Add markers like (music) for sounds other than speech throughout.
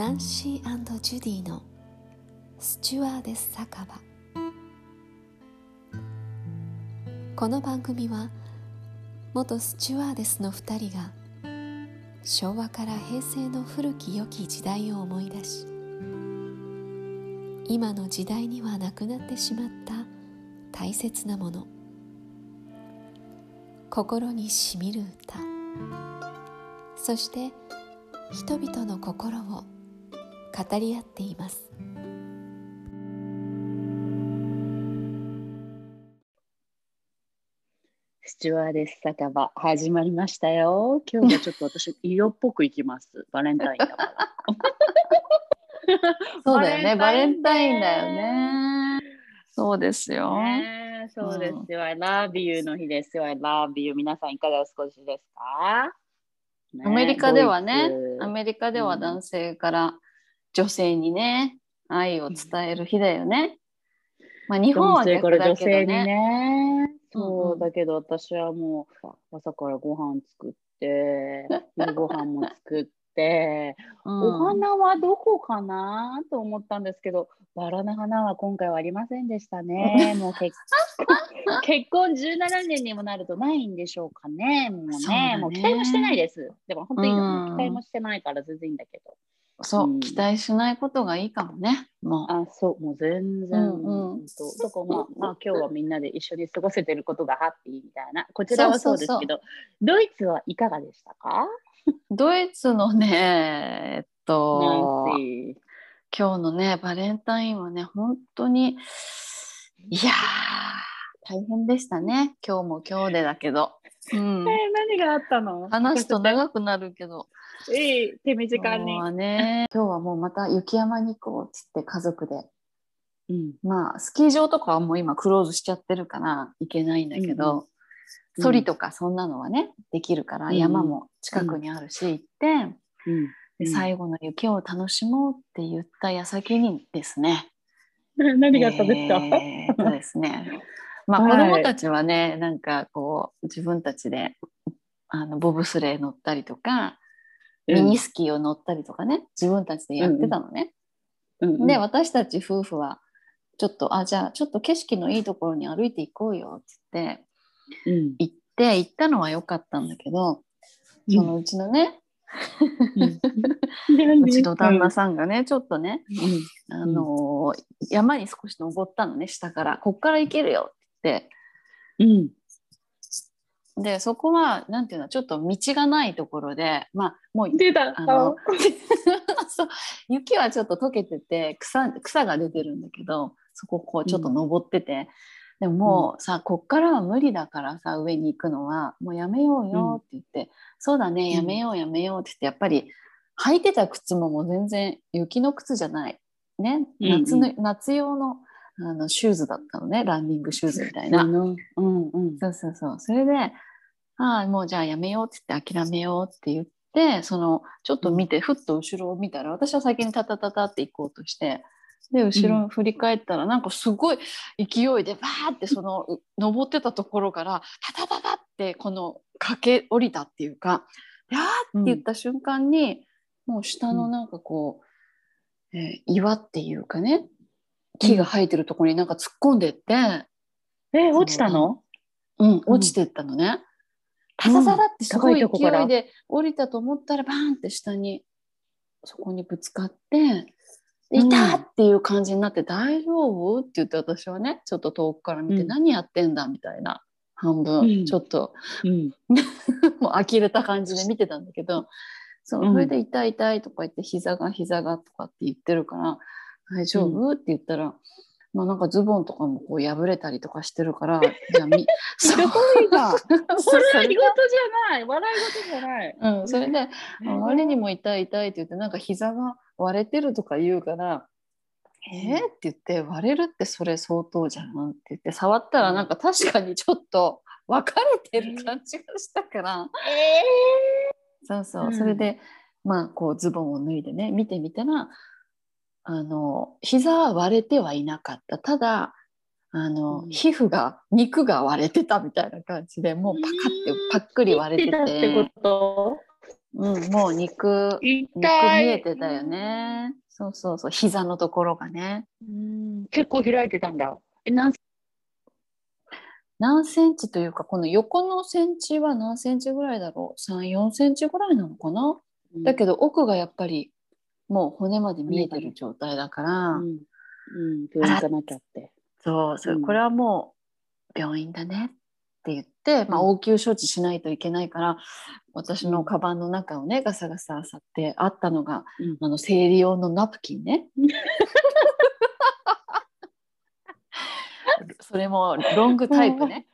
ナンシージュディのスチュワーデス酒場。この番組は元スチュワーデスの2人が昭和から平成の古き良き時代を思い出し今の時代にはなくなってしまった大切なもの心にしみる歌そして人々の心を語り合っていますスチュワーデス酒場始まりましたよ。今日はちょっと私色っぽくいきます。(laughs) バレンタインだから。(laughs) そうだよね、バレンタインだよね。そうですよ。ねえそうですよ。I love you の日ですよ。I love you。皆さんいかがお過ごしですか、ねアメリカではねアメリカでは男性から女性にね、愛を伝える日だよね。まあ日本は逆だけ女性にどね。ね。うんそううんだけど私はもう朝からご飯作って、(laughs) 夜ご飯も作って、うんお花はどこかなと思ったんですけど、バラの花は今回はありませんでしたね。(laughs) もう結結婚17年にもなるとないんでしょうかね。もうそうだねね、もう期待もしてないです。でも本当に期待もしてないから全然いいんだけど。そう、うん期待しないことがいいかもね。もう。あ、そう、もう全然。うんうんからまあ、まあ今日はみんなで一緒に過ごせてることがハッピーみたいな。こちらはそうですけど、ドイツはいかがでしたか？ドイツのね、えっと、今日のね、バレンタインはね、本当に、いやー、大変でしたね。今日も今日でだけど。うんえー、何があったの？話すと長くなるけど。いい手短に。今日。はね、今日はもうまた雪山に行こうっつって家族で。うん。まあ、スキー場とかはもう今クローズしちゃってるから行けないんだけど、うんソリとかそんなのはね、できるからうん山も近くにあるし行って、うん。で最後の雪を楽しもうって言った矢先にですね、(laughs) 何があったんですか、えーですね。(laughs) まあ、はい。子供たちはね、なんかこう自分たちであのボブスレー乗ったりとか、ミニスキーを乗ったりとかね自分たちでやってたのね。うんうん。で私たち夫婦はちょっとあじゃあちょっと景色のいいところに歩いていこうよって言ってうん。行って行ったのは良かったんだけどそのうちのね、うん。(laughs) うちの旦那さんがねちょっとね、うん。あのー山に少し登ったのね下から。こっから行けるよってうん言ってでそこはなんていうのちょっと道がないところでまあもう出た。あの (laughs) そう。雪はちょっと溶けてて草草が出てるんだけどそここうちょっと登ってて、でももうさこっからは無理だからさ上に行くのはもうやめようよって言って、そうだねやめようやめようって言ってやっぱり履いてた靴ももう全然雪の靴じゃない。ね夏の、夏用のあのシューズだったのねランニングシューズみたいな。うんうん。そうそうそう。それで、ああ、もうじゃあやめようって言って諦めようって言って、その、ちょっと見て、ふっと後ろを見たら、私は先にタタタタって行こうとして、で、後ろに振り返ったら、なんかすごい勢いで、バーってその、う登ってたところから、タタタタって、この、駆け降りたっていうか、であーって言った瞬間に、もう下のなんかこう、えー岩っていうかね、木が生えてるところになんか突っ込んでって、え、落ちたの？うん、落ちてったのね。タササラってすごい勢いで降りたと思ったらバーンって下にそこにぶつかって「でうんいた!」っていう感じになって「大丈夫?」って言って私はねちょっと遠くから見て「うん何やってんだ?」みたいな半分、うんちょっとうん。(laughs) もう呆れた感じで見てたんだけどそれで「痛い痛い」とか言って「膝が膝が」とかって言ってるから「大丈夫?」って言ったら。まあ、なんかズボンとかもこう破れたりとかしてるから、(laughs) じゃあみ、(laughs) すごいな。(laughs) そう笑い事じゃない。笑い事じゃない。うん、それで、あまりにも痛い痛いって言って、なんか膝が割れてるとか言うから、えー、って言って、割れるってそれ相当じゃんって言って、触ったらなんか確かにちょっと分かれてる感じがしたから、えそうそう、うん。それで、まあ、こうズボンを脱いでね、見てみたら、あの、膝は割れてはいなかった。ただ、あの、うん皮膚が、肉が割れてたみたいな感じでもうパカってパックリ割れてて。ってたってこと？うん、もう肉、肉見えてたよね。そうそうそう、膝のところがね。うん結構開いてたんだ。え、何？何センチというか、この横のセンチは何センチぐらいだろう ?3、4センチぐらいなのかな、だけど奥がやっぱりもう骨まで見えてる状態だから、うん、うん、病院行かなきゃって。そうそう、うん。これはもう病院だねって言って、まあ、うん応急処置しないといけないから、私のカバンの中をねガサガサあさってあったのが、うん。あの生理用のナプキンね。(laughs) それもロングタイプね。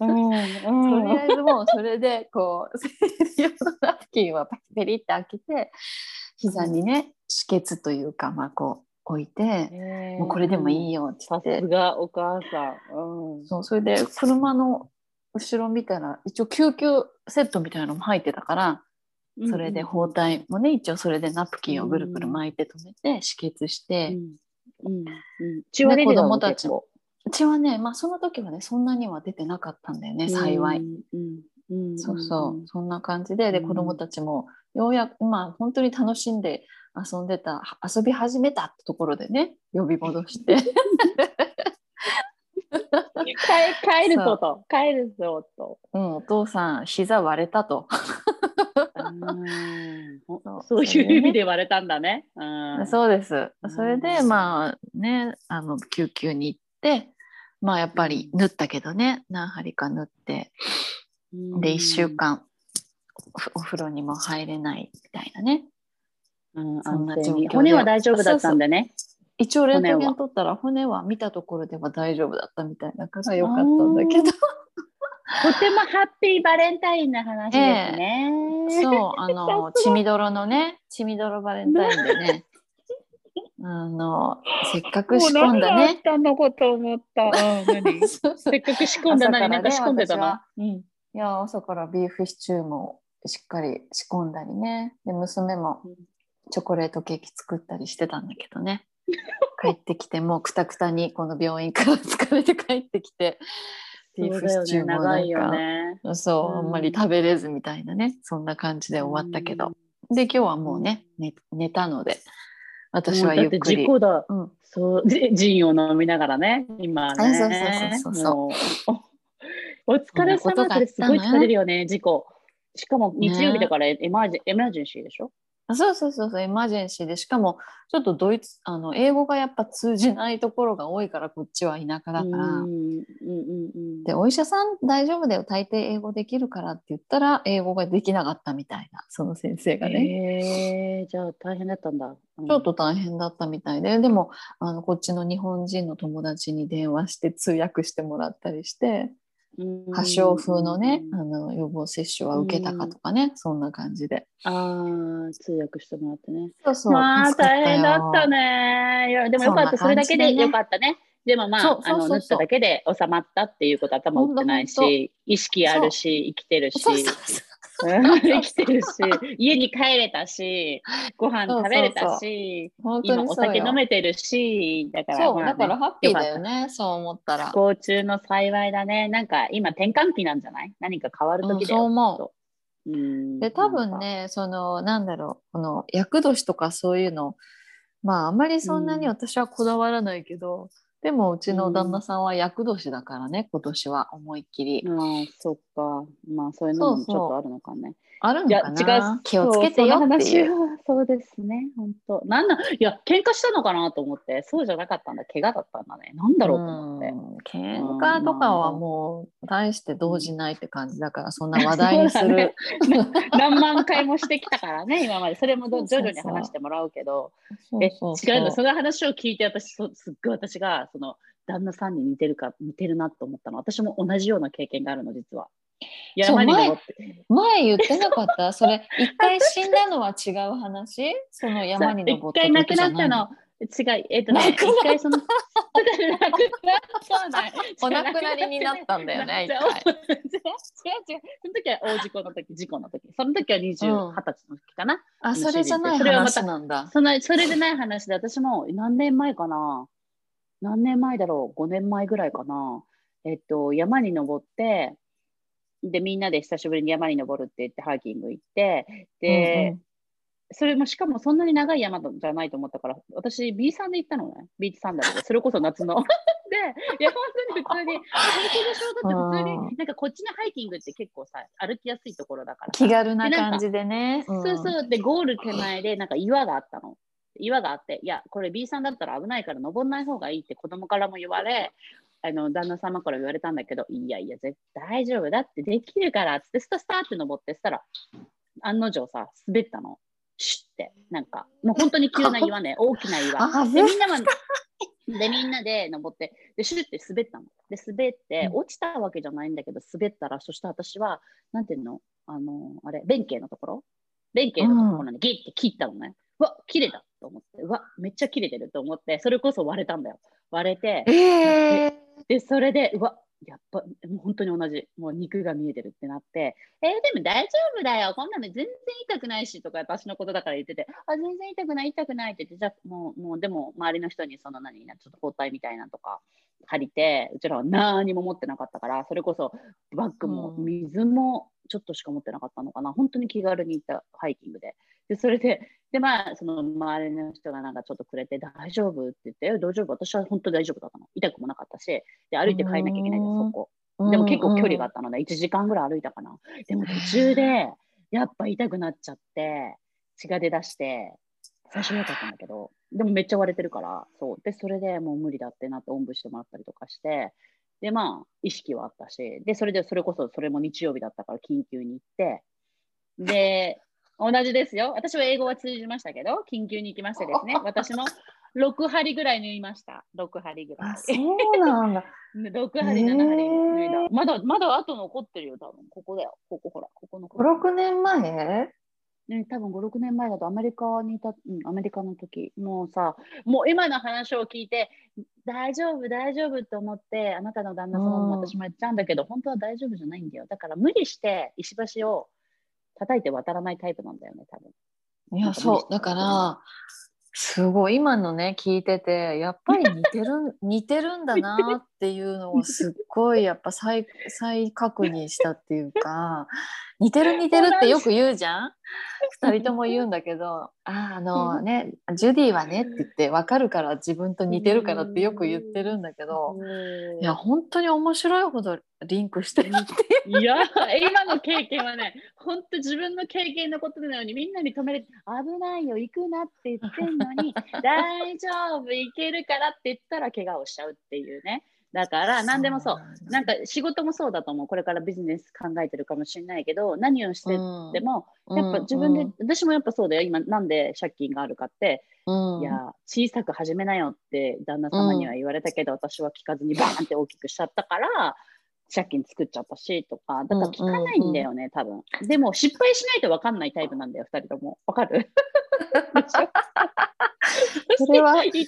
うん、とりあえずもうそれでこう (laughs) 生理用のナプキンはペリって開けて膝にね止血というかまあこう置いて、もうこれでもいいよ。よって言ってさすがお母さん。うん。そうそれで車の後ろ見たら一応救急セットみたいなのも入ってたからそれで包帯もね一応それでナプキンをぐるぐる巻いて止めて止血しうて、ん。うん。うん。血は出てたの？子供たち結構うちはねまあその時はねそんなには出てなかったんだよね幸い。。うん。うん。そうそう、そんな感じででうん子供たちもようやくまあ本当に楽しんで遊んでた遊び始めたってところでね呼び戻して帰帰るぞと。帰るぞと。うん、お父さん膝割れたと。うんそういう意味で割れたんだね。うん。そうです。それでうんまあねあの救急に行ってまあやっぱり縫ったけどね何針か縫ってで1週間おお風呂にも入れないみたいなねうん、そんな状況で骨は大丈夫だったんでね。一応レントゲン取ったら骨は見たところでは大丈夫だったみたいだからよかったんだけどとてもハッピーバレンタインな話ですね。(laughs) そうあの血みどろのね血みどろバレンタインでね (laughs) あのせっかく仕込んだね。何のこと思った。(laughs) せっかく仕込んだのになんか仕込んでたな。うん。いや朝からビーフシチューもしっかり仕込んだりね。で娘もうん。チョコレートケーキ作ったりしてたんだけどね。(laughs) 帰ってきてもうくたくたにこの病院から疲れて帰ってきてビーフ。シチューもなんかね。そう、うんあんまり食べれずみたいなね。そんな感じで終わったけど、で今日はもうね、寝寝たので私はゆっくもうだってり。事故だ。うん、そう、じジンを飲みながらね、今ね。そうそうそうそうもう。おお疲れ様。それすごい疲れるよね、事故。しかも日曜日だからエマージェエマージェンシーでしょ？あそうそうそうそうエマージェンシーで。しかもちょっとドイツあの英語がやっぱ通じないところが多いからこっちは田舎だから、うんうんうんうん。でお医者さん大丈夫だよ。大抵英語できるからって言ったら英語ができなかったみたいなその先生がね、えー、じゃあ大変だったんだ。うん。ちょっと大変だったみたいで。でもあのこっちの日本人の友達に電話して通訳してもらったりして。うん発症風のねあの予防接種は受けたかとかね、そんな感じで。ああ、通訳してもらってね。そうそうまあ大変だったよね。でもよかった、それだけでよかったね。でもまあ、あの縫っただけで収まったっていうことは頭打ってないし、意識あるし、生きてるし、そうそうそううん生きてるし、家に帰れたし、ご飯食べれたし、本当今おにそうよ。酒飲めてるし、だから、ねだからハッピーだよねそう思ったら。不幸中の幸いだね。なんか今転換期なんじゃない？何か変わるうん時だよ。そう思う。で多分、ねそのなんだろうこの厄年とかそういうのまああまりそんなにうん。私はこだわらないけど、でもうちの旦那さんは厄年だからね今年は思いっきり、ああ、そっか。まあそういうのもちょっとあるのかね。あるいや、違う。気をつけてよっていうそうですね。本当。なんだ、いや、喧嘩したのかなと思って、そうじゃなかったんだ。怪我だったんだね。なんだろうと思って。うん喧嘩とかはもう大して動じないって感じだからそんな話題にする (laughs) ね (laughs) 何万回もしてきたからね、今まで。それも徐々に話してもらうけど。え違うの、その話を聞いて、私、そすっごい私が、その、旦那さんに似てるか、似てるなと思ったの。私も同じような経験があるの、実は。そう山に登って。前言ってなかった？(laughs) それ一回死んだのは違う話？その山に登った一回亡くなったの。違う、えっ、とね、一回その。(laughs) お亡くなりになったんだよね一回違う違う。その時は大事故の時、事故の時。その時は20、うん二十歳の時かな。あそれじゃない話なんだそのそれでない話で、私も何年前かな何年前だろう ?5 年前ぐらいかなえっと、山に登って、で、みんなで久しぶりに山に登るって言ってハイキング行って、で、うんそれもしかもそんなに長い山じゃないと思ったから、私 B さんで行ったのね。ビーチサンダルで。それこそ夏の。(laughs) で、いや、本当に普通に、あ本当でしょだって普通うんに、なんかこっちのハイキングって結構さ、歩きやすいところだからさ。気軽な感じでね。そうそう。で、ゴール手前で、なんか岩があったの。岩があって、いや、これ B さんだったら危ないから登んない方がいいって子供からも言われ、あの旦那様から言われたんだけど、いやいや、絶対大丈夫だってできるからっつって、スタスタって登ってしたら、案の定さ、滑ったの。シュッて、なんか、もう本当に急な岩ね、(laughs) 大きな岩。あで、みんなは、で、みんなで登って、で、シュッて滑ったの。で、滑って、うん落ちたわけじゃないんだけど、滑ったら、そして私は、なんていうの？あの、あれ、弁慶のところ？弁慶のところにギッて切ったのね。うわ、切れたと思って、うわ、めっちゃ切れてると思って、それこそ割れたんだよ。割れて、えーで、それで、うわ、やっぱ、もう本当に同じ。もう肉が見えてるってなって、えーでも大丈夫だよ。こんなの全然痛くないしとか、私のことだから言ってて、あ、全然痛くない、痛くないって言って、じゃあもう、もう、でも、周りの人にその何、ちょっと包帯みたいなのとか借りて、うちらは何も持ってなかったから、それこそバッグもうん水もちょっとしか持ってなかったのかな。本当に気軽に行ったハイキングで。で、それで、で、まあ、その周りの人がなんかちょっとくれて、大丈夫？って言って、え大丈夫？私は本当に大丈夫だったの。痛くもなかったし、で、歩いて帰んなきゃいけないんです、うんそこ。でも結構距離があったので、1時間ぐらい歩いたかな。でも途中で、やっぱ痛くなっちゃって、血が出だして、最初は良かったんだけど、でもめっちゃ割れてるから、そう。で、それでもう無理だってなって、おんぶしてもらったりとかして、で、まあ、意識はあったし、で、それで、それこそ、それも日曜日だったから、緊急に行って、で、同じですよ。私は英語は通じましたけど、緊急に行きましてですね、(laughs) 私も6針ぐらい縫いました。6針ぐらいあ。そうなんだ。(laughs) 6針、7針脱いだ。まだ、まだ後残ってるよ、多分。ここだよ。ここほら、ここの。5、6年前？ね、多分5、6年前だとアメリカにいた、うん、アメリカの時、もうさ、もう今の話を聞いて、大丈夫、大丈夫と思って、あなたの旦那様もうん私も言っちゃうんだけど、本当は大丈夫じゃないんだよ。だから無理して石橋を叩いて渡らないタイプなんだよね、多分。いや、そう。だから、すごい、今のね、聞いてて、やっぱり似てる、(laughs) 似てるんだなっていうのをすっごい、やっぱ再、再確認したっていうか、似てる似てるってよく言うじゃん？二人とも言うんだけど、あ、あのね、ジュディはねって言って、わかるから自分と似てるからってよく言ってるんだけど、いや、本当に面白いほどリンクしてるっていう。いや、今の経験はね、本当自分の経験のことのようにみんなに止めれて、危ないよ、行くなって言ってんのに、(laughs) 大丈夫、行けるからって言ったら怪我をしちゃうっていうね。だから、何でもそう。なんか仕事もそうだと思う。これからビジネス考えてるかもしれないけど、何をしてでも、やっぱ自分で、私もやっぱそうだよ。今、なんで借金があるかって、うん、いや、小さく始めなよって旦那様には言われたけど、私は聞かずにバーンって大きくしちゃったから、借金作っちゃったしとか、だから聞かないんだよね、多分。でも失敗しないと分かんないタイプなんだよ、二人とも。わかる？(laughs) (laughs) それは (laughs) 痛い、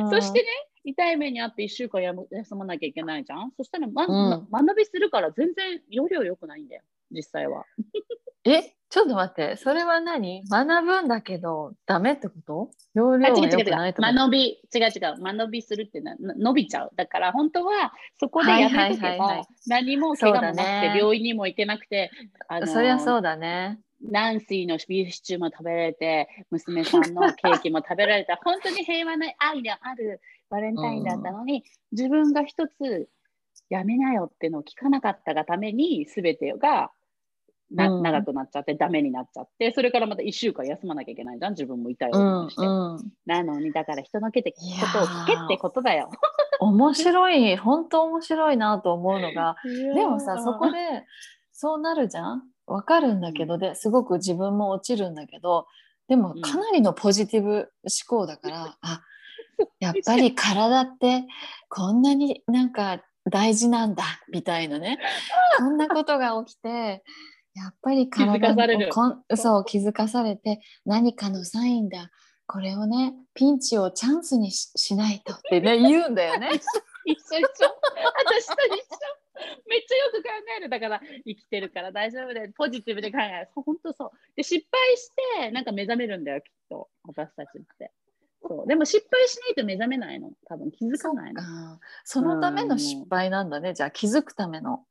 うん。そしてね、痛い目にあって1週間やむ休まなきゃいけないじゃん？そしたら、まうん。ま学びするから全然容量良くないんだよ、実際は。(laughs) え、ちょっと待って、それは何？学ぶんだけど、ダメってこと？容あ量が違う違う違う。良くないってこと学び、違う違う、学びするってなな伸びちゃう。だから本当はそこでやめとけはいはい。はいはばい何も怪我もなくて、ね。病院にも行けなくて、あのそりゃそうだね。ナンシーのビーフシチューも食べられて、娘さんのケーキも食べられた、本当に平和な愛のあるバレンタインだったのに、自分が一つやめなよっていうのを聞かなかったがために、すべてがな、うん。長くなっちゃって、ダメになっちゃって、それからまた1週間休まなきゃいけない。じゃん、自分も痛いうん思いして。うん。なのに、だから人のけてこいやとを聞けーってことだよ。面白い、本当面白いなと思うのが、でもさ、そこでそうなるじゃん？わかるんだけど、ですごく自分も落ちるんだけど、でもうん。かなりのポジティブ思考だから、あ、やっぱり (laughs) 体ってこんなになんか大事なんだみたいなねこんなことが起きてやっぱり体気づかされるをこんそう気づかされて何かのサインだこれをねピンチをチャンスにししないとってね (laughs) 言うんだよね。一緒一緒。私と一緒。めっちゃよく考える。だから、生きてるから大丈夫だよ。ポジティブで考える。本当そう。で、失敗して、なんか目覚めるんだよ、きっと。私たちって。そう。でも失敗しないと目覚めないの。多分気づかないの。そのための失敗なんだねじゃあ気づくための。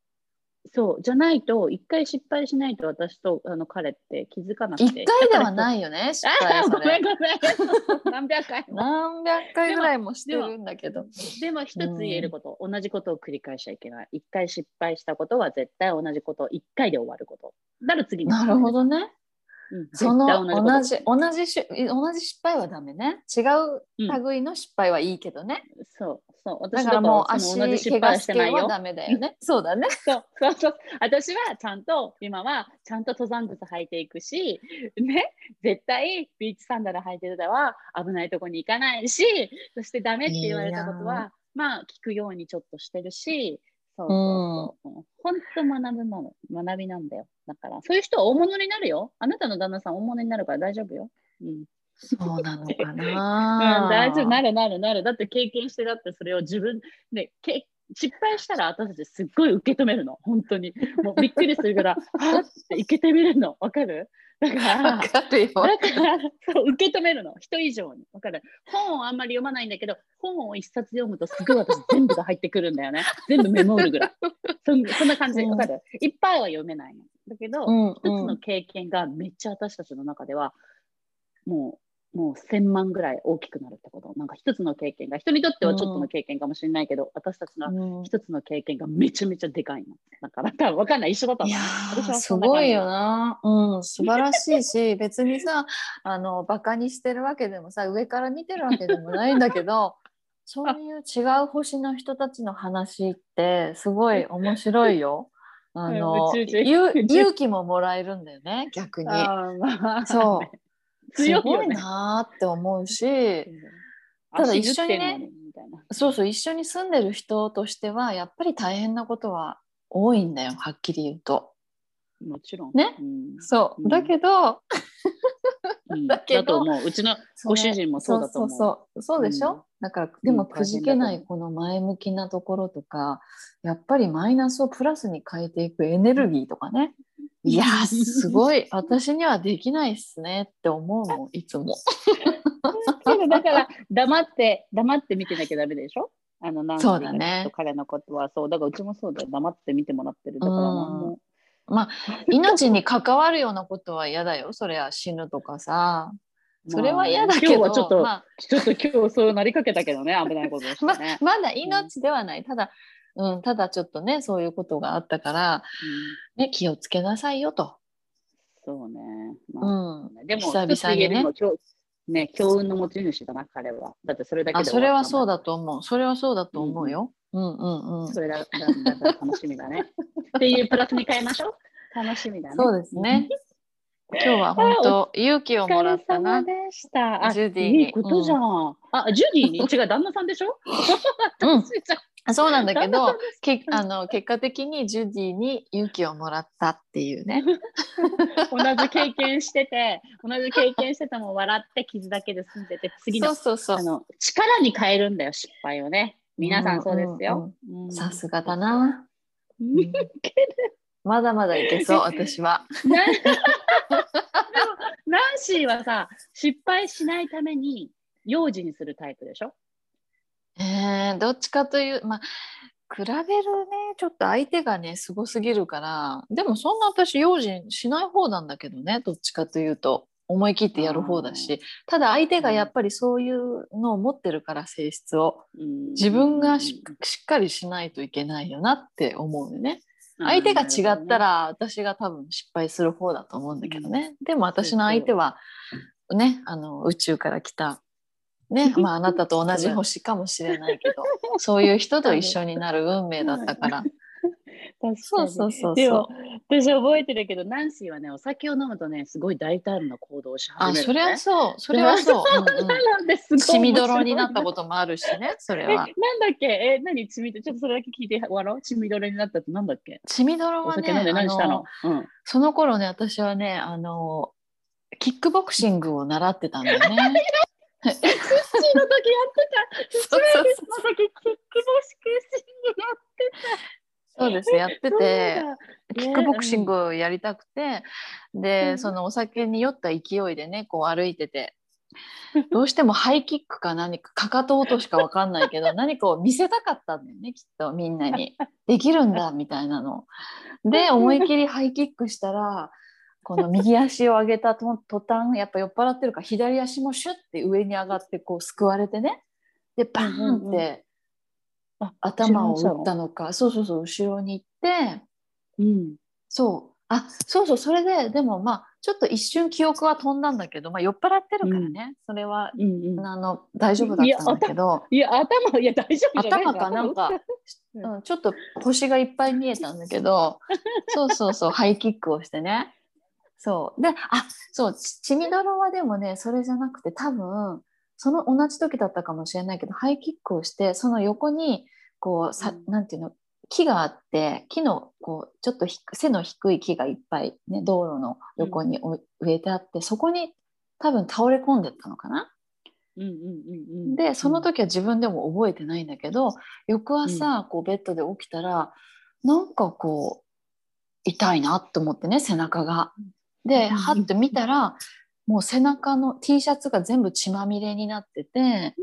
そう、じゃないと、一回失敗しないと私とあの彼って気づかなくて。一回では。ないよね (laughs) 失あ敗そごめんれごめん。何百回も。(laughs) 何百回ぐらいもしてるんだけどでも一つ言えること、同じことを繰り返しちゃいけない。一回失敗したことは絶対同じこと、一回で終わること。だから次になるほどねうん。その同じ同じし同じ失敗はダメね。違う類の失敗はいいけどね、そうそう。だからもう足同じ失敗はしてないよ。系はダメだよね。(laughs) そうだね。(laughs) そう。そうそう。私はちゃんと、今はちゃんと登山靴履いていくし、ね、絶対ビーチサンダル履いてたら危ないとこに行かないし、そしてダメって言われたことは、まあ聞くようにちょっとしてるし、そうそうそう。本当学ぶもの、学びなんだよ。だから、そういう人は大物になるよ。あなたの旦那さん大物になるから大丈夫よ。うん。そうなのか (laughs) うん、な、大丈夫、なるなるなる。だって経験して、だってそれを自分で、け失敗したら私たちすっごい受け止めるの、本当に。もうびっくりするから、(laughs) はっって受け止めるの、わかる？だから、そう受け止めるの、人以上に。わかる本をあんまり読まないんだけど、本を一冊読むとすごい私全部が入ってくるんだよね。全部メモるぐらい。(laughs) そんな感じ、うんわかるいっぱいは読めないの。だけど、うん一つの経験がめっちゃ私たちの中では、もう、もう千万ぐらい大きくなるってこと？なんか一つの経験が、人にとってはちょっとの経験かもしれないけど、私たちのうん一つの経験がめちゃめちゃでかいの。だから、多分わかんない、一緒だったのすごいよな、うん、素晴らしいし (laughs) 別にさあのバカにしてるわけでもさ上から見てるわけでもないんだけど (laughs) そういう違う星の人たちの話ってすごい面白いよ。あの (laughs) 勇気ももらえるんだよね逆に。そう強いよね。なーって思うしただ一緒にねそうそう一緒に住んでる人としてはやっぱり大変なことは多いんだよはっきり言うと。もちろん。ね？うん。そう、うん。だけどうん。(laughs) だけどだと思う。うちのご主人もそうだと思う。そうそうそうそう。でしょ、うん。だからでもう。んくじけないこの前向きなところとかやっぱりマイナスをプラスに変えていくエネルギーとかねいやー (laughs) すごい。私にはできないっすねって思うのいつも。(laughs) だから黙って黙って見てなきゃダメでしょ？あのなんそうだね。彼のことはそう。だからうちもそうだよ。黙って見てもらってるだからうん。もまあ命に関わるようなことは嫌だよ。それは死ぬとかさ。うそれは嫌だけど、まあ今日はちょっと、まあ。ちょっと今日そうなりかけたけどね。危ないことをして (laughs) まね。まだ命ではない。ただ、うん、ただちょっとねそういうことがあったから、うんね、気をつけなさいよと。そうね。うまあん、でも、久々にねね、強運の持ち主だな、彼は。だってそれだけであそれはそうだ。だと思うそれはそうだと思うよ。うんうんうん。それだだだから楽しみだね。(laughs) っていうプラスに変えましょう。楽しみだね。そうですね。今日は本当勇気をもらったな。様でした。あ、ジュディにいいことじゃん。あ、ジュディに？違う、旦那さんでしょ？うん (laughs) 私じゃんあそうなんだけどけあの結果的にジュディに勇気をもらったっていうね。(laughs) 同じ経験してて、同じ経験してても笑って傷だけで済んでて、次のそうそうそうあ。の力に変えるんだよ、失敗をね。皆さんそうですよ。うんさすがだな。うんうん (laughs) まだまだいけそう私は。(laughs) なでもナンシーはさ、失敗しないために用心にするタイプでしょ？えー、どっちかというまあ比べるねちょっと相手がねすごすぎるからでもそんな私用心しない方なんだけどねどっちかというと。思い切ってやる方だしただ相手がやっぱりそういうのを持ってるから性質を。自分がししっかりしないといけないよなって思うよね。相手が違った、ら私が多分失敗する方だと思うんだけどね、でも私の相手はねあの宇宙から来たねまああなたと同じ星かもしれないけどそういう人と一緒になる運命だったから。そうに。そうそうでもそう。私覚えてるけど、ナンシーはね、お酒を飲むとね、すごい大胆な行動をし始める、ね。あそれはそう。それはそう、う。んうん。血みどろになったと。こともあるしねそれえ、はなんだっけ？え、何？血みどろ？ちょっとそれだけ聞いて終わろう？血みどろになったってなんだっけ？血みどろはね何したあの？うん。その頃ね私はねあのキックボクシングを習ってたんだよね。(laughs) 土の時やってた。土そうそう。の時キックボクシングやってそうですやってた。てキックボクシングをやりたくて、で、うん。そのお酒に酔った勢いでねこう歩いてて。どうしてもハイキックか何かかかと落としか分かんないけど (laughs) 何かを見せたかったんだよねきっとみんなに。(laughs) できるんだみたいなの。で思い切りハイキックしたらこの右足を上げたと途端やっぱ酔っ払ってるから左足もシュッて上に上がってこうすくわれてね。でバーンってあ頭を打ったのかそうそうそう後ろに行って。うん。そう。あそうそうそれででもまあちょっと一瞬記憶は飛んだんだけど、まあ、酔っ払ってるからね、それはうんうん。あの大丈夫だったんだけど。いや、頭、いや、大丈夫頭かなんか、うんうん、ちょっと星がいっぱい見えたんだけど。そうそうそうハイキックをしてねそうであそうちちみどろはでもねそれじゃなくて多分その同じ時だったかもしれないけどハイキックをしてその横にこうさ、うんなんていうの木があって木のこうちょっとひ背の低い木がいっぱい、ね、道路の横にお植えてあってそこに多分倒れ込んでったのかな？うんうんうんうん。でその時は自分でも覚えてないんだけど翌朝こうベッドで起きたらなんかこう痛いなと思ってね背中が。でうんはって見たらもう背中の T シャツが全部血まみれになっててえ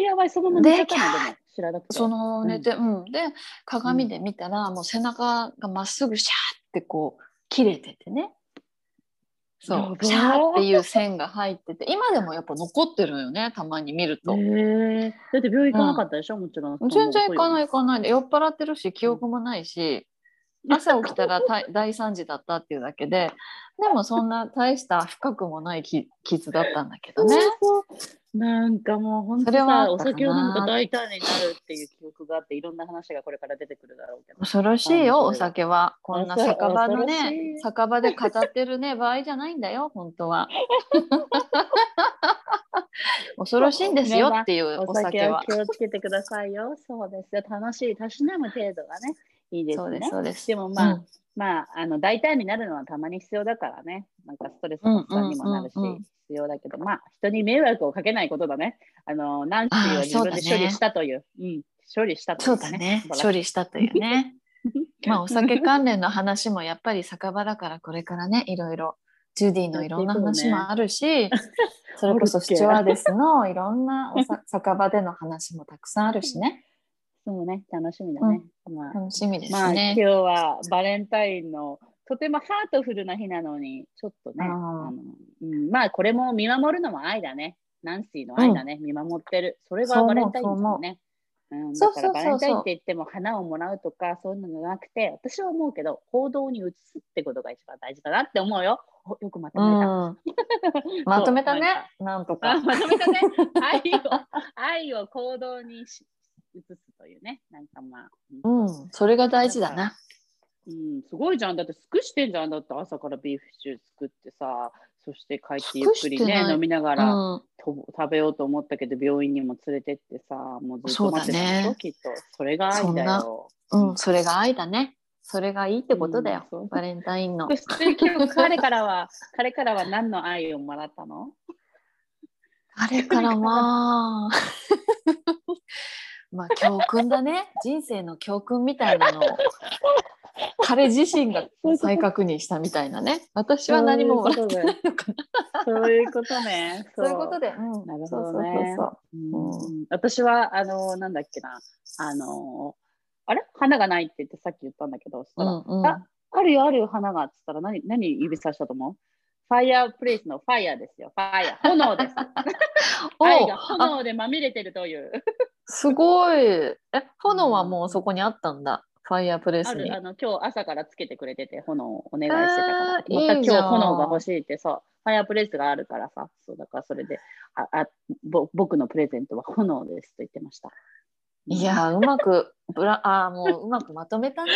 えやばい、そのまま寝ちゃったの？ででも知らなくて。その寝て、うん。で鏡で見たらもう背中がまっすぐシャーってこう切れててね。そう。シャーっていう線が入ってて今でもやっぱ残ってるよねたまに見ると。ええだって病院行かなかったでしょ、もちろん。。全然行かないい行かない。で酔っ払ってるし記憶もないし朝起きたら大 (laughs) 大惨事だったっていうだけででもそんな大した深くもないき傷だったんだけどね。なんかもう本当さ、お酒を飲むと大胆になるっていう記憶があって、いろんな話がこれから出てくるだろうけど。恐ろしいよあお酒はこんな酒場のねい酒場で語ってるね (laughs) 場合じゃないんだよ本当は。(laughs) 恐ろしいんですよっていうおお酒酒は。は気をつけてくださいよ。そうですよ。楽しい、たしなむ程度がね、いいですね。そうですでもまあ、うん。まあ、あの大胆になるのはたまに必要だからね。なんかストレス発散にもなるし、必要だけど、まあ、人に迷惑をかけないことだね。あの、ナンシーを自分で処理したという。うん、処理したといそううだね。処理したというね。(laughs) まあお酒関連の話もやっぱり酒場だからこれからねいろいろ。ジュディのいろんな話もあるし、(laughs) それこそスチュワーデスのいろんなおさ酒場での話もたくさんあるしねそうね、楽しみだね。まあ、楽しみですまあ、今ね。日はバレンタインのとてもハートフルな日なのに、ちょっとね、あのうん、まあこれも見守るのも愛だね。ナンシーの愛だね、見守ってる。それがバレンタインだもんね。うん、だかそうそうそうそうらバレンタインって言っても花をもらうとかそういうのじゃなくて、私は思うけど、行動に移すってことが一番大事だなって思うよ。およくまとうめた。ん、(laughs) まとめたねなんとあか。まとめたね。愛を愛を行動にし移すというね。なんかまあ。うんうん、それが大事だな。うん、すごいじゃん。だって、尽くしてんじゃん。だって、朝からビーフシチュー作ってさ、そして帰ってゆっくりね飲みながうら、ん、と食べようと思ったけど、病院にも連れてってさ、もうずっと待ってただねきっと。それが愛だよ。うん、それが愛だね。それがいいってことだよ、うんバレンタインのそ。して今日、彼からは、(laughs) 彼からは何の愛をもらったの？あれからまあ (laughs) まあ教訓だね。人生の教訓みたいなのを。彼自身が再確認したみたいなね。私は何ももらってないのかな。そういうことね。そう。いうことで、うん、なるほどね。私は、あの、なんだっけな、あの、あれ？花がないって言ってさっき言ったんだけど、そしたら、そう、うんうん、ああるよ、あるよ、花が。っつったら何、何指さしたと思う？ファイヤープレイスのファイヤーですよ。ファイヤー。炎です。(laughs) (laughs) お愛があ。炎でまみれてるという。すごいえ炎はもうそこにあったんだ？ファイヤープレスにある、あの、今日朝からつけてくれてて、炎をお願いしてたから。あーまた今日いいじゃん炎が欲しいって、そう。ファイヤープレイスがあるからさ。そう、だからそれで、あ、あぼ僕のプレゼントは炎ですと言ってました。いやーうまくブラあーもううまくまとめたね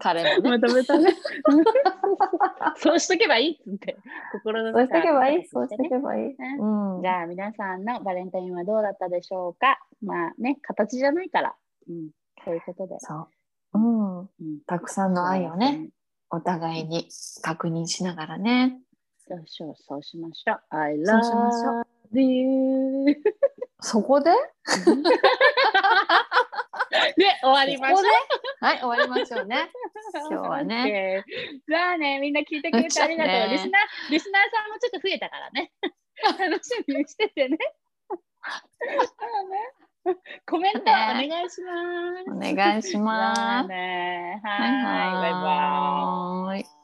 彼もね。まとめたね。(laughs) そうしとけばいいっつって。心のそうしとけばいい。そうしとけばいい、ね。うん。じゃあ皆さんのバレンタインはどうだったでしょうか。まあね、形じゃないから。うん、そういうことで。そう、うん、うん、たくさんの愛をね。お互いに確認しながらね。そうしよう、そうしましょう。I love you. そこで？(laughs) で、終わりましょう。はい、終わりましょうね。(laughs) 今日はね。じゃあね、みんな聞いてくれてありがとう。ね、リスナー、リスナーさんもちょっと増えたからね。(laughs) 楽しみにしててね。コメントお願いします。お願いします。はい、バイバイ。